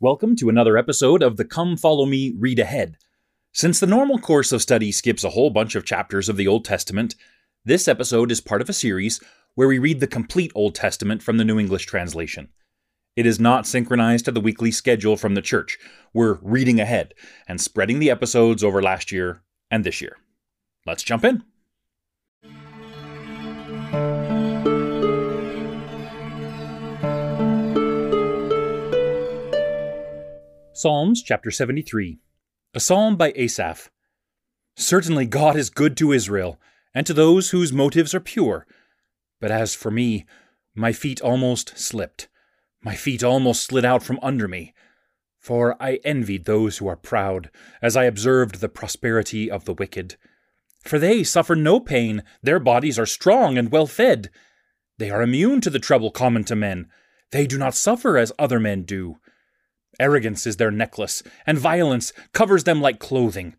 Welcome to another episode of the Come Follow Me Read Ahead. Since the normal course of study skips a whole bunch of chapters of the Old Testament, this episode is part of a series where we read the complete Old Testament from the New English Translation. It is not synchronized to the weekly schedule from the church. We're reading ahead and spreading the episodes over last year and this year. Let's jump in. Psalms chapter 73. A psalm by Asaph. Certainly God is good to Israel, and to those whose motives are pure. But as for me, my feet almost slipped. My feet almost slid out from under me. For I envied those who are proud, as I observed the prosperity of the wicked. For they suffer no pain, their bodies are strong and well fed. They are immune to the trouble common to men. They do not suffer as other men do. Arrogance is their necklace, and violence covers them like clothing.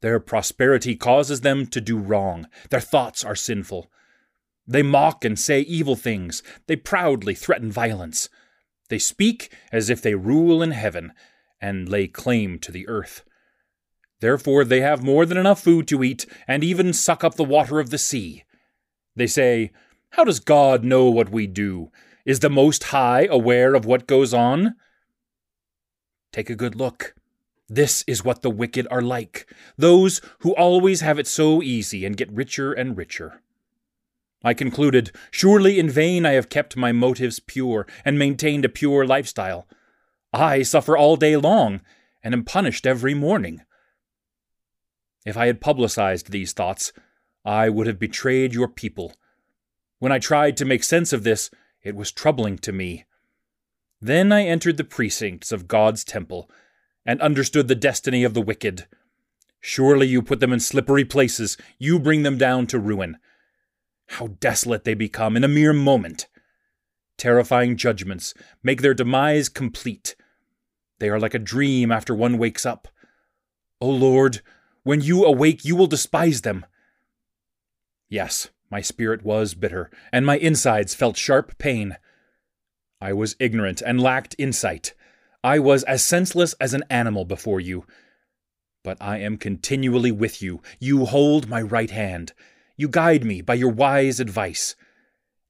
Their prosperity causes them to do wrong. Their thoughts are sinful. They mock and say evil things. They proudly threaten violence. They speak as if they rule in heaven and lay claim to the earth. Therefore, they have more than enough food to eat and even suck up the water of the sea. They say, How does God know what we do? Is the Most High aware of what goes on? Take a good look. This is what the wicked are like, those who always have it so easy and get richer and richer. I concluded, Surely in vain I have kept my motives pure and maintained a pure lifestyle. I suffer all day long and am punished every morning. If I had publicized these thoughts, I would have betrayed your people. When I tried to make sense of this, it was troubling to me. Then I entered the precincts of God's temple and understood the destiny of the wicked. Surely you put them in slippery places, you bring them down to ruin. How desolate they become in a mere moment! Terrifying judgments make their demise complete. They are like a dream after one wakes up. O Lord, when you awake, you will despise them. Yes, my spirit was bitter, and my insides felt sharp pain. I was ignorant and lacked insight. I was as senseless as an animal before you. But I am continually with you. You hold my right hand. You guide me by your wise advice.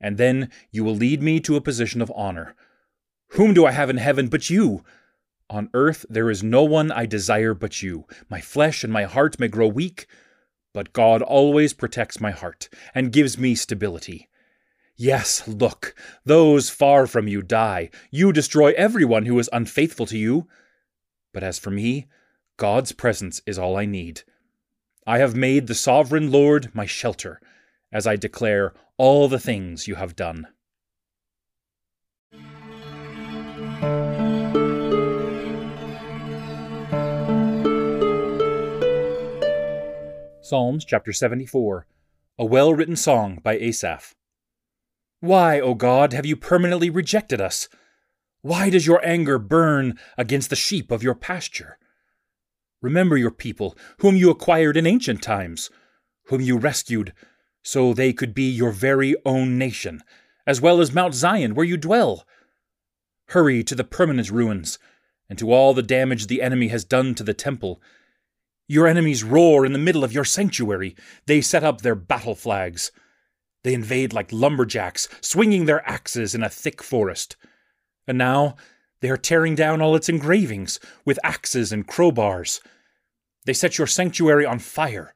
And then you will lead me to a position of honor. Whom do I have in heaven but you? On earth there is no one I desire but you. My flesh and my heart may grow weak, but God always protects my heart and gives me stability. Yes, look, those far from you die. You destroy everyone who is unfaithful to you. But as for me, God's presence is all I need. I have made the sovereign Lord my shelter, as I declare all the things you have done. Psalms chapter 74 A well written song by Asaph. Why, O God, have you permanently rejected us? Why does your anger burn against the sheep of your pasture? Remember your people, whom you acquired in ancient times, whom you rescued, so they could be your very own nation, as well as Mount Zion, where you dwell. Hurry to the permanent ruins, and to all the damage the enemy has done to the temple. Your enemies roar in the middle of your sanctuary. They set up their battle flags. They invade like lumberjacks, swinging their axes in a thick forest. And now they are tearing down all its engravings with axes and crowbars. They set your sanctuary on fire.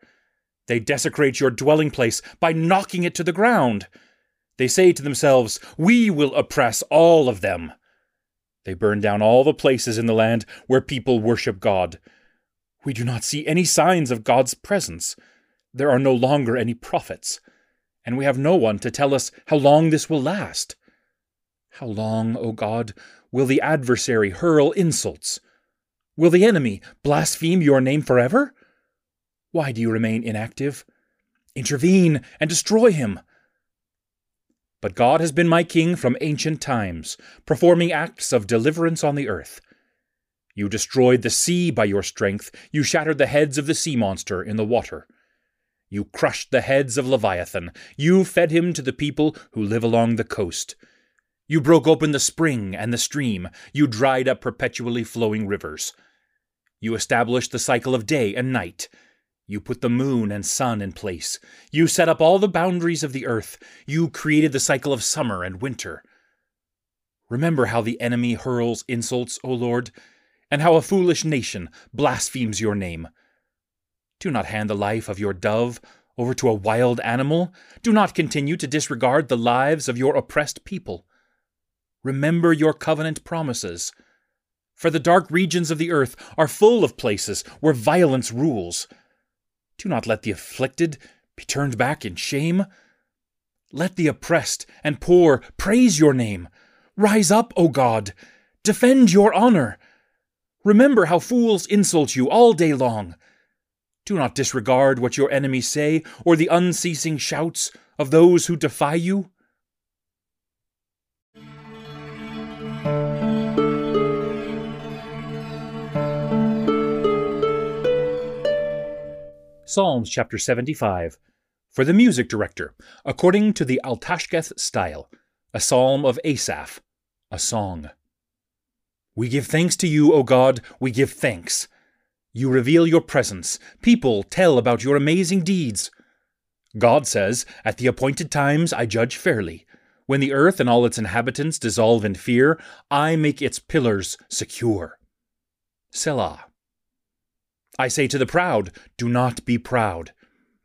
They desecrate your dwelling place by knocking it to the ground. They say to themselves, We will oppress all of them. They burn down all the places in the land where people worship God. We do not see any signs of God's presence. There are no longer any prophets and we have no one to tell us how long this will last. How long, O God, will the adversary hurl insults? Will the enemy blaspheme your name forever? Why do you remain inactive? Intervene and destroy him. But God has been my king from ancient times, performing acts of deliverance on the earth. You destroyed the sea by your strength, you shattered the heads of the sea monster in the water. You crushed the heads of Leviathan. You fed him to the people who live along the coast. You broke open the spring and the stream. You dried up perpetually flowing rivers. You established the cycle of day and night. You put the moon and sun in place. You set up all the boundaries of the earth. You created the cycle of summer and winter. Remember how the enemy hurls insults, O Lord, and how a foolish nation blasphemes your name. Do not hand the life of your dove over to a wild animal. Do not continue to disregard the lives of your oppressed people. Remember your covenant promises. For the dark regions of the earth are full of places where violence rules. Do not let the afflicted be turned back in shame. Let the oppressed and poor praise your name. Rise up, O God. Defend your honor. Remember how fools insult you all day long. Do not disregard what your enemies say or the unceasing shouts of those who defy you. Psalms chapter 75. For the music director, according to the Altashketh style, a psalm of Asaph, a song. We give thanks to you, O God, we give thanks. You reveal your presence. People tell about your amazing deeds. God says, At the appointed times I judge fairly. When the earth and all its inhabitants dissolve in fear, I make its pillars secure. Selah. I say to the proud, Do not be proud.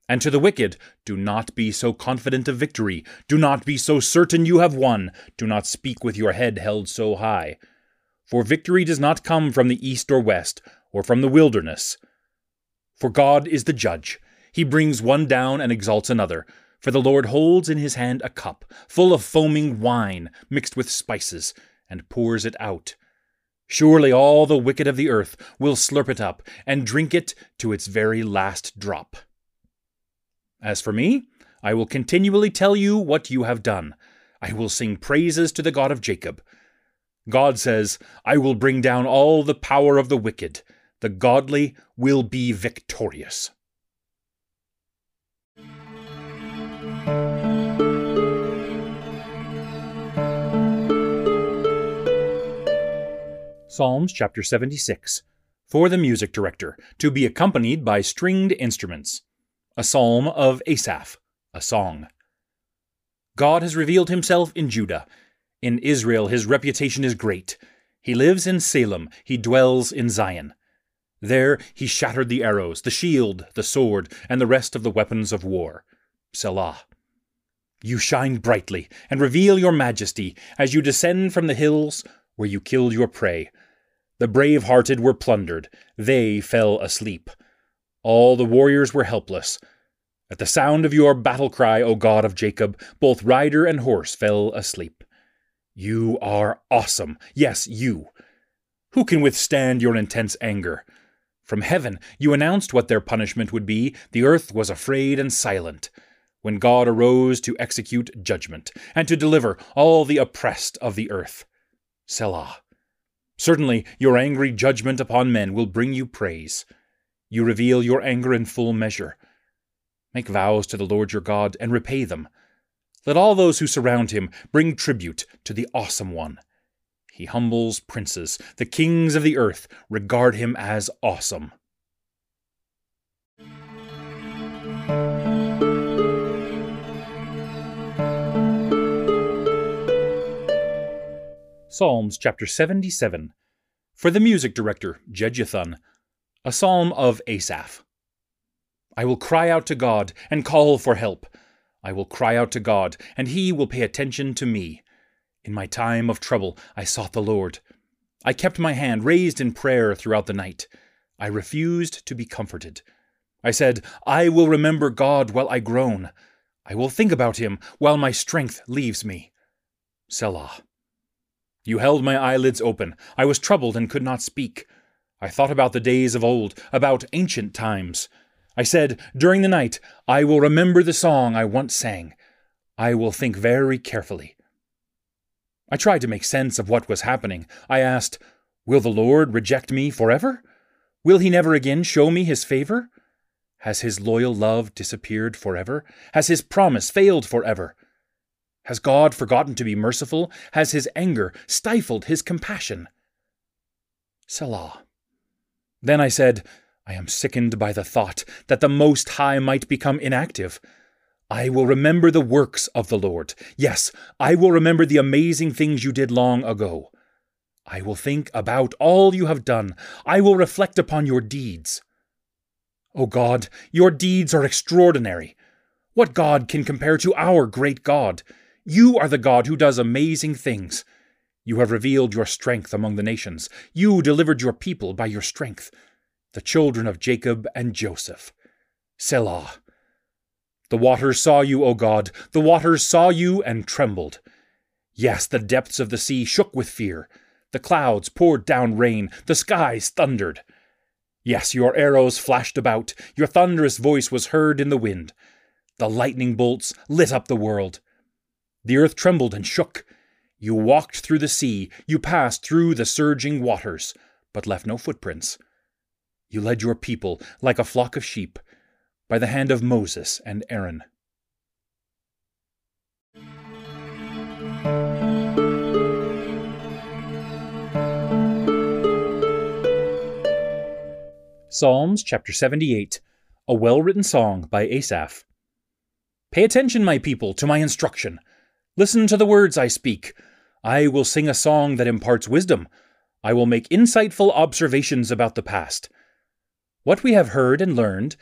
And to the wicked, Do not be so confident of victory. Do not be so certain you have won. Do not speak with your head held so high. For victory does not come from the east or west, or from the wilderness. For God is the judge. He brings one down and exalts another. For the Lord holds in his hand a cup, full of foaming wine, mixed with spices, and pours it out. Surely all the wicked of the earth will slurp it up and drink it to its very last drop. As for me, I will continually tell you what you have done. I will sing praises to the God of Jacob. God says, I will bring down all the power of the wicked. The godly will be victorious. Psalms chapter 76. For the music director, to be accompanied by stringed instruments. A psalm of Asaph, a song. God has revealed himself in Judah. In Israel his reputation is great. He lives in Salem, he dwells in Zion. There he shattered the arrows, the shield, the sword, and the rest of the weapons of war. Selah. You shine brightly, and reveal your majesty, as you descend from the hills where you killed your prey. The brave hearted were plundered, they fell asleep. All the warriors were helpless. At the sound of your battle cry, O God of Jacob, both rider and horse fell asleep. You are awesome. Yes, you. Who can withstand your intense anger? From heaven you announced what their punishment would be. The earth was afraid and silent. When God arose to execute judgment, and to deliver all the oppressed of the earth. Selah. Certainly, your angry judgment upon men will bring you praise. You reveal your anger in full measure. Make vows to the Lord your God and repay them. Let all those who surround him bring tribute to the awesome one. He humbles princes. The kings of the earth regard him as awesome. Psalms chapter 77. For the music director, Jeduthun, a psalm of Asaph. I will cry out to God and call for help. I will cry out to God, and he will pay attention to me. In my time of trouble, I sought the Lord. I kept my hand raised in prayer throughout the night. I refused to be comforted. I said, I will remember God while I groan. I will think about him while my strength leaves me. Selah. You held my eyelids open. I was troubled and could not speak. I thought about the days of old, about ancient times. I said, during the night, I will remember the song I once sang. I will think very carefully. I tried to make sense of what was happening. I asked, Will the Lord reject me forever? Will he never again show me his favor? Has his loyal love disappeared forever? Has his promise failed forever? Has God forgotten to be merciful? Has his anger stifled his compassion? Selah. Then I said, I am sickened by the thought that the Most High might become inactive. I will remember the works of the Lord. Yes, I will remember the amazing things you did long ago. I will think about all you have done. I will reflect upon your deeds. O God, your deeds are extraordinary. What God can compare to our great God? You are the God who does amazing things. You have revealed your strength among the nations. You delivered your people by your strength, the children of Jacob and Joseph. Selah. The waters saw you, O God. The waters saw you and trembled. Yes, the depths of the sea shook with fear. The clouds poured down rain. The skies thundered. Yes, your arrows flashed about. Your thunderous voice was heard in the wind. The lightning bolts lit up the world. The earth trembled and shook. You walked through the sea. You passed through the surging waters, but left no footprints. You led your people like a flock of sheep by the hand of Moses and Aaron. Psalms chapter 78, a well written song by Asaph. Pay attention, my people, to my instruction. Listen to the words I speak. I will sing a song that imparts wisdom. I will make insightful observations about the past. What we have heard and learned,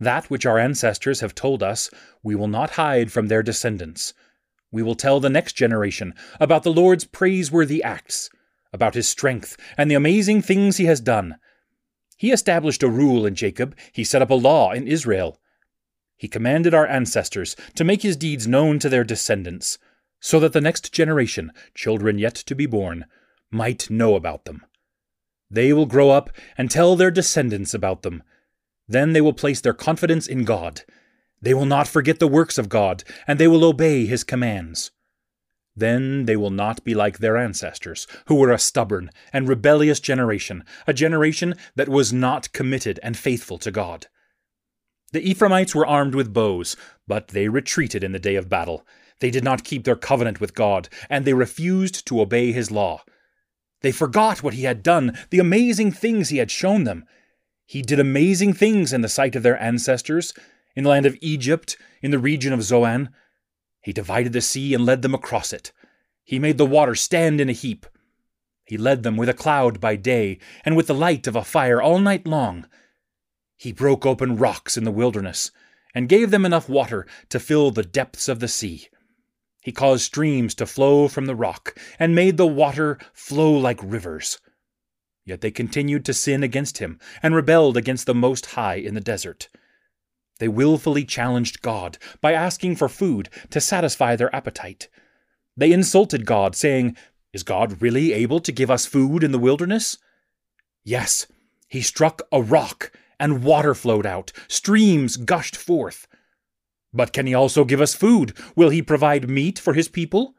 that which our ancestors have told us, we will not hide from their descendants. We will tell the next generation about the Lord's praiseworthy acts, about his strength and the amazing things he has done. He established a rule in Jacob, he set up a law in Israel. He commanded our ancestors to make his deeds known to their descendants, so that the next generation, children yet to be born, might know about them. They will grow up and tell their descendants about them then they will place their confidence in God. They will not forget the works of God, and they will obey his commands. Then they will not be like their ancestors, who were a stubborn and rebellious generation, a generation that was not committed and faithful to God. The Ephraimites were armed with bows, but they retreated in the day of battle. They did not keep their covenant with God, and they refused to obey his law. They forgot what he had done, the amazing things he had shown them, he did amazing things in the sight of their ancestors, in the land of Egypt, in the region of Zoan. He divided the sea and led them across it. He made the water stand in a heap. He led them with a cloud by day, and with the light of a fire all night long. He broke open rocks in the wilderness, and gave them enough water to fill the depths of the sea. He caused streams to flow from the rock, and made the water flow like rivers. Yet they continued to sin against him, and rebelled against the Most High in the desert. They wilfully challenged God by asking for food to satisfy their appetite. They insulted God, saying, Is God really able to give us food in the wilderness? Yes, he struck a rock, and water flowed out, streams gushed forth. But can he also give us food? Will he provide meat for his people?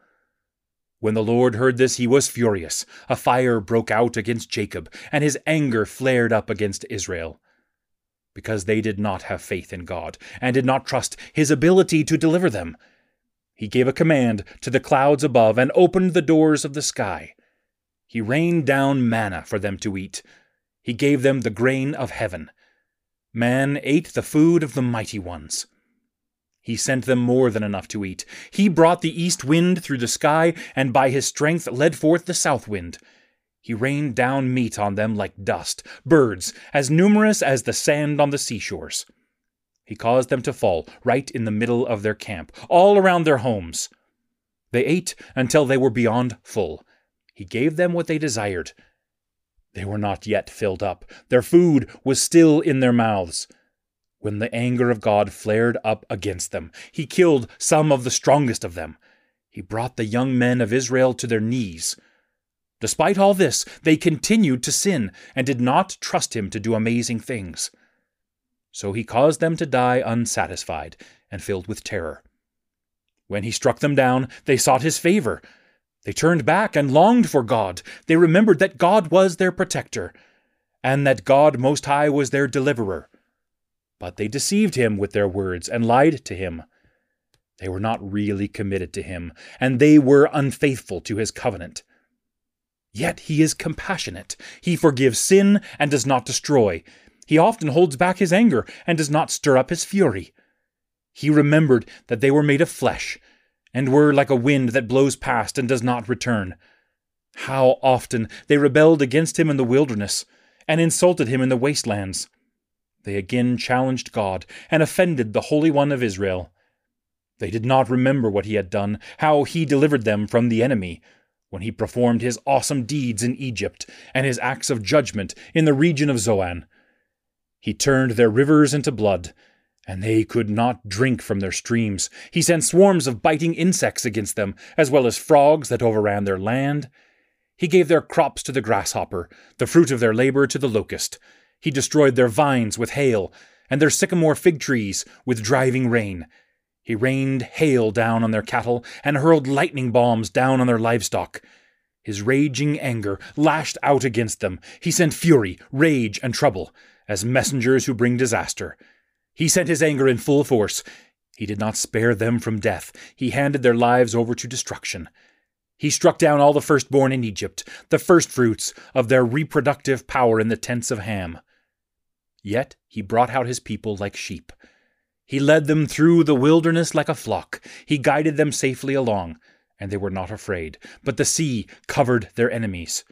When the Lord heard this, he was furious. A fire broke out against Jacob, and his anger flared up against Israel. Because they did not have faith in God, and did not trust his ability to deliver them. He gave a command to the clouds above, and opened the doors of the sky. He rained down manna for them to eat. He gave them the grain of heaven. Man ate the food of the mighty ones. He sent them more than enough to eat. He brought the east wind through the sky, and by his strength led forth the south wind. He rained down meat on them like dust, birds as numerous as the sand on the seashores. He caused them to fall right in the middle of their camp, all around their homes. They ate until they were beyond full. He gave them what they desired. They were not yet filled up. Their food was still in their mouths when the anger of God flared up against them. He killed some of the strongest of them. He brought the young men of Israel to their knees. Despite all this, they continued to sin and did not trust him to do amazing things. So he caused them to die unsatisfied and filled with terror. When he struck them down, they sought his favor. They turned back and longed for God. They remembered that God was their protector, and that God Most High was their deliverer. But they deceived him with their words and lied to him. They were not really committed to him, and they were unfaithful to his covenant. Yet he is compassionate. He forgives sin and does not destroy. He often holds back his anger and does not stir up his fury. He remembered that they were made of flesh, and were like a wind that blows past and does not return. How often they rebelled against him in the wilderness, and insulted him in the wastelands. They again challenged God, and offended the Holy One of Israel. They did not remember what he had done, how he delivered them from the enemy, when he performed his awesome deeds in Egypt, and his acts of judgment in the region of Zoan. He turned their rivers into blood, and they could not drink from their streams. He sent swarms of biting insects against them, as well as frogs that overran their land. He gave their crops to the grasshopper, the fruit of their labor to the locust. He destroyed their vines with hail, and their sycamore fig trees with driving rain. He rained hail down on their cattle, and hurled lightning bombs down on their livestock. His raging anger lashed out against them. He sent fury, rage, and trouble, as messengers who bring disaster. He sent his anger in full force. He did not spare them from death. He handed their lives over to destruction. He struck down all the firstborn in Egypt, the firstfruits of their reproductive power in the tents of Ham. Yet he brought out his people like sheep. He led them through the wilderness like a flock. He guided them safely along, and they were not afraid. But the sea covered their enemies.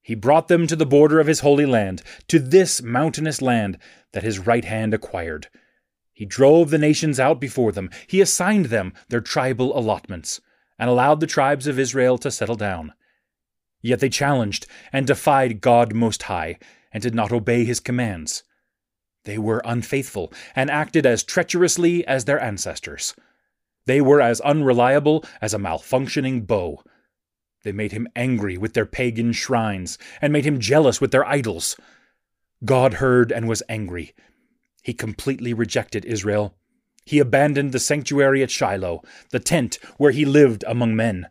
He brought them to the border of his holy land, to this mountainous land that his right hand acquired. He drove the nations out before them. He assigned them their tribal allotments and allowed the tribes of Israel to settle down. Yet they challenged and defied God Most High, and did not obey his commands. They were unfaithful, and acted as treacherously as their ancestors. They were as unreliable as a malfunctioning bow. They made him angry with their pagan shrines, and made him jealous with their idols. God heard and was angry. He completely rejected Israel he abandoned the sanctuary at Shiloh, the tent where he lived among men.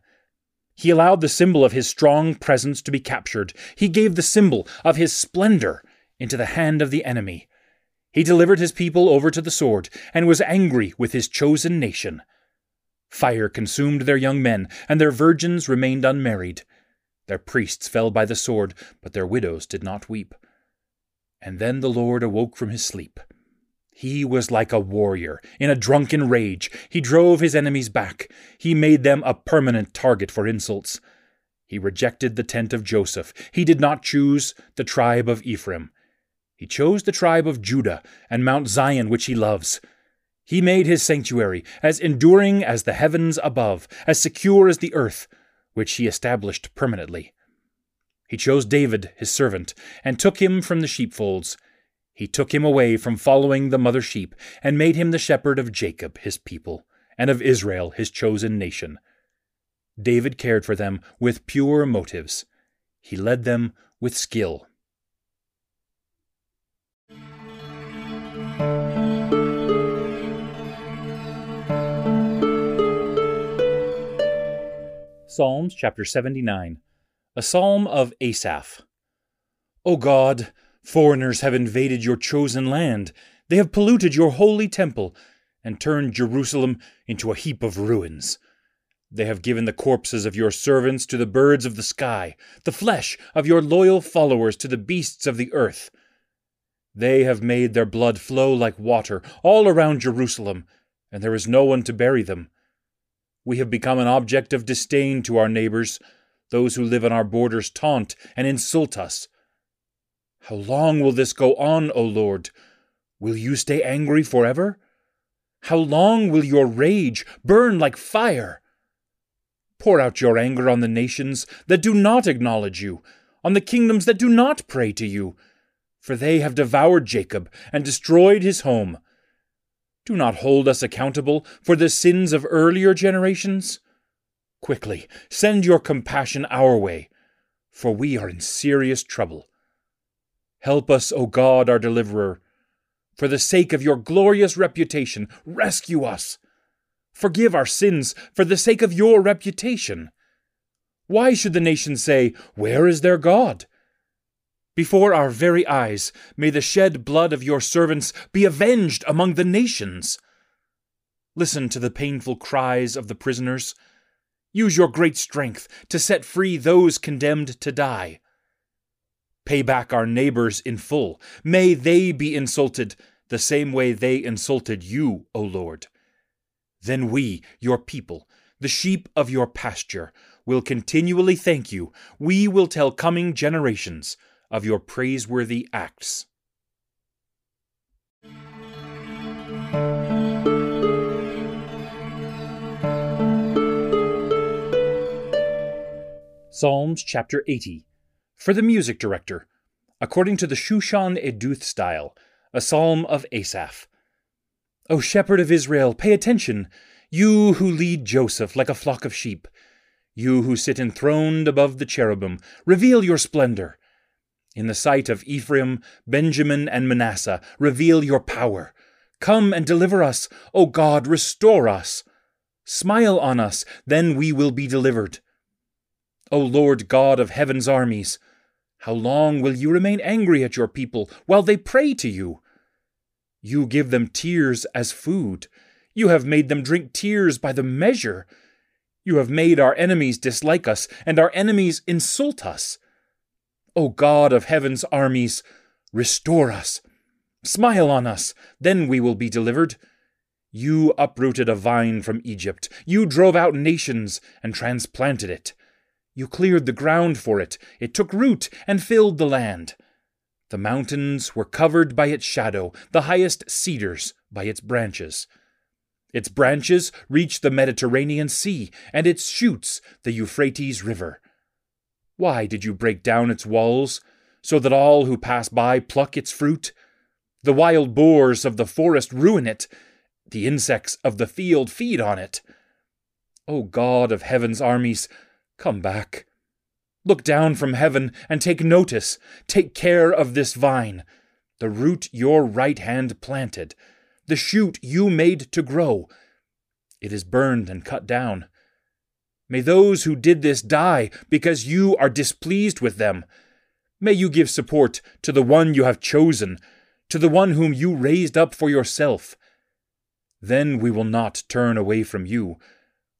He allowed the symbol of his strong presence to be captured. He gave the symbol of his splendor into the hand of the enemy. He delivered his people over to the sword, and was angry with his chosen nation. Fire consumed their young men, and their virgins remained unmarried. Their priests fell by the sword, but their widows did not weep. And then the Lord awoke from his sleep. He was like a warrior. In a drunken rage, he drove his enemies back. He made them a permanent target for insults. He rejected the tent of Joseph. He did not choose the tribe of Ephraim. He chose the tribe of Judah and Mount Zion, which he loves. He made his sanctuary as enduring as the heavens above, as secure as the earth, which he established permanently. He chose David, his servant, and took him from the sheepfolds he took him away from following the mother sheep, and made him the shepherd of Jacob, his people, and of Israel, his chosen nation. David cared for them with pure motives. He led them with skill. Psalms chapter 79 A psalm of Asaph. O God, Foreigners have invaded your chosen land. They have polluted your holy temple and turned Jerusalem into a heap of ruins. They have given the corpses of your servants to the birds of the sky, the flesh of your loyal followers to the beasts of the earth. They have made their blood flow like water all around Jerusalem, and there is no one to bury them. We have become an object of disdain to our neighbors. Those who live on our borders taunt and insult us. How long will this go on, O Lord? Will you stay angry forever? How long will your rage burn like fire? Pour out your anger on the nations that do not acknowledge you, on the kingdoms that do not pray to you, for they have devoured Jacob and destroyed his home. Do not hold us accountable for the sins of earlier generations. Quickly, send your compassion our way, for we are in serious trouble. Help us, O God, our deliverer. For the sake of your glorious reputation, rescue us. Forgive our sins for the sake of your reputation. Why should the nations say, Where is their God? Before our very eyes, may the shed blood of your servants be avenged among the nations. Listen to the painful cries of the prisoners. Use your great strength to set free those condemned to die. Pay back our neighbors in full. May they be insulted the same way they insulted you, O Lord. Then we, your people, the sheep of your pasture, will continually thank you. We will tell coming generations of your praiseworthy acts. Psalms chapter 80 For the music director, according to the Shushan Eduth style, a psalm of Asaph. O shepherd of Israel, pay attention, you who lead Joseph like a flock of sheep. You who sit enthroned above the cherubim, reveal your splendor. In the sight of Ephraim, Benjamin, and Manasseh, reveal your power. Come and deliver us, O God, restore us. Smile on us, then we will be delivered. O Lord God of heaven's armies, how long will you remain angry at your people while they pray to you? You give them tears as food. You have made them drink tears by the measure. You have made our enemies dislike us, and our enemies insult us. O God of heaven's armies, restore us. Smile on us, then we will be delivered. You uprooted a vine from Egypt. You drove out nations and transplanted it. You cleared the ground for it. It took root and filled the land. The mountains were covered by its shadow, the highest cedars by its branches. Its branches reached the Mediterranean Sea, and its shoots the Euphrates River. Why did you break down its walls, so that all who pass by pluck its fruit? The wild boars of the forest ruin it, the insects of the field feed on it. O God of heaven's armies, Come back. Look down from heaven and take notice. Take care of this vine, the root your right hand planted, the shoot you made to grow. It is burned and cut down. May those who did this die because you are displeased with them. May you give support to the one you have chosen, to the one whom you raised up for yourself. Then we will not turn away from you.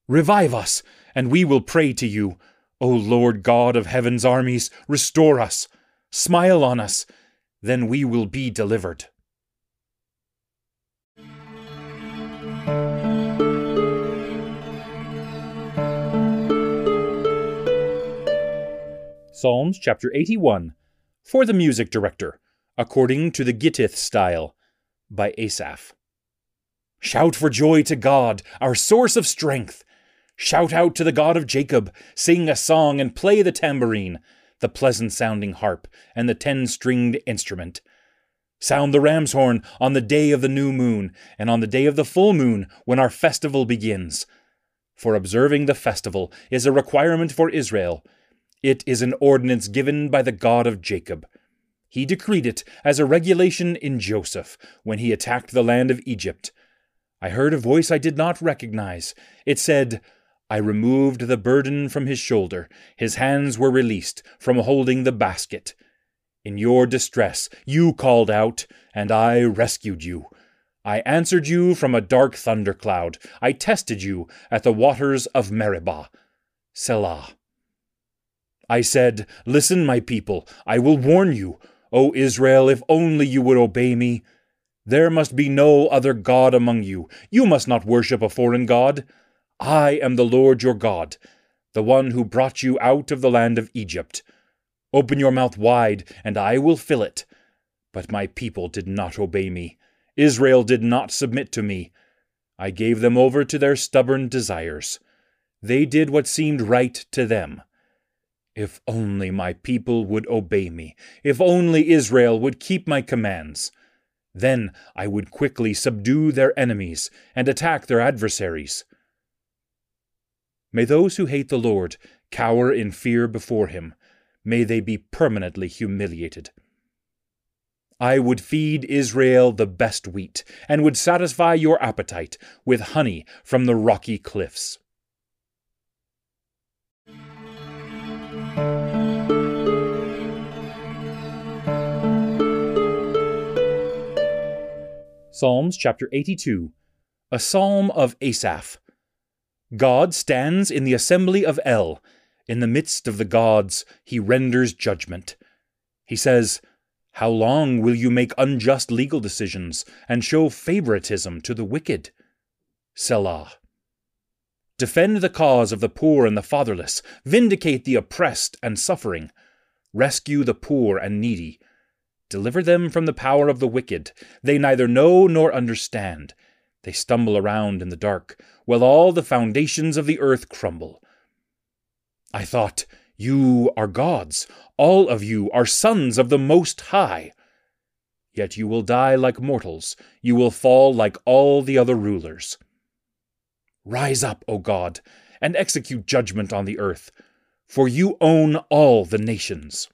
Revive us and we will pray to you. O Lord God of heaven's armies, restore us, smile on us, then we will be delivered. Psalms chapter 81 For the music director, according to the Gittith style, by Asaph. Shout for joy to God, our source of strength. Shout out to the God of Jacob, sing a song and play the tambourine, the pleasant sounding harp, and the ten stringed instrument. Sound the ram's horn on the day of the new moon, and on the day of the full moon, when our festival begins. For observing the festival is a requirement for Israel. It is an ordinance given by the God of Jacob. He decreed it as a regulation in Joseph, when he attacked the land of Egypt. I heard a voice I did not recognize. It said, I removed the burden from his shoulder. His hands were released from holding the basket. In your distress, you called out, and I rescued you. I answered you from a dark thundercloud. I tested you at the waters of Meribah. Selah. I said, Listen, my people, I will warn you. O Israel, if only you would obey me. There must be no other God among you. You must not worship a foreign God. I am the Lord your God, the one who brought you out of the land of Egypt. Open your mouth wide, and I will fill it. But my people did not obey me. Israel did not submit to me. I gave them over to their stubborn desires. They did what seemed right to them. If only my people would obey me, if only Israel would keep my commands. Then I would quickly subdue their enemies and attack their adversaries. May those who hate the Lord cower in fear before him. May they be permanently humiliated. I would feed Israel the best wheat, and would satisfy your appetite with honey from the rocky cliffs. Psalms chapter 82, A psalm of Asaph. God stands in the assembly of El. In the midst of the gods, he renders judgment. He says, How long will you make unjust legal decisions and show favoritism to the wicked? Selah. Defend the cause of the poor and the fatherless, vindicate the oppressed and suffering, rescue the poor and needy. Deliver them from the power of the wicked. They neither know nor understand. They stumble around in the dark, while all the foundations of the earth crumble. I thought, You are gods, all of you are sons of the Most High. Yet you will die like mortals, you will fall like all the other rulers. Rise up, O God, and execute judgment on the earth, for you own all the nations.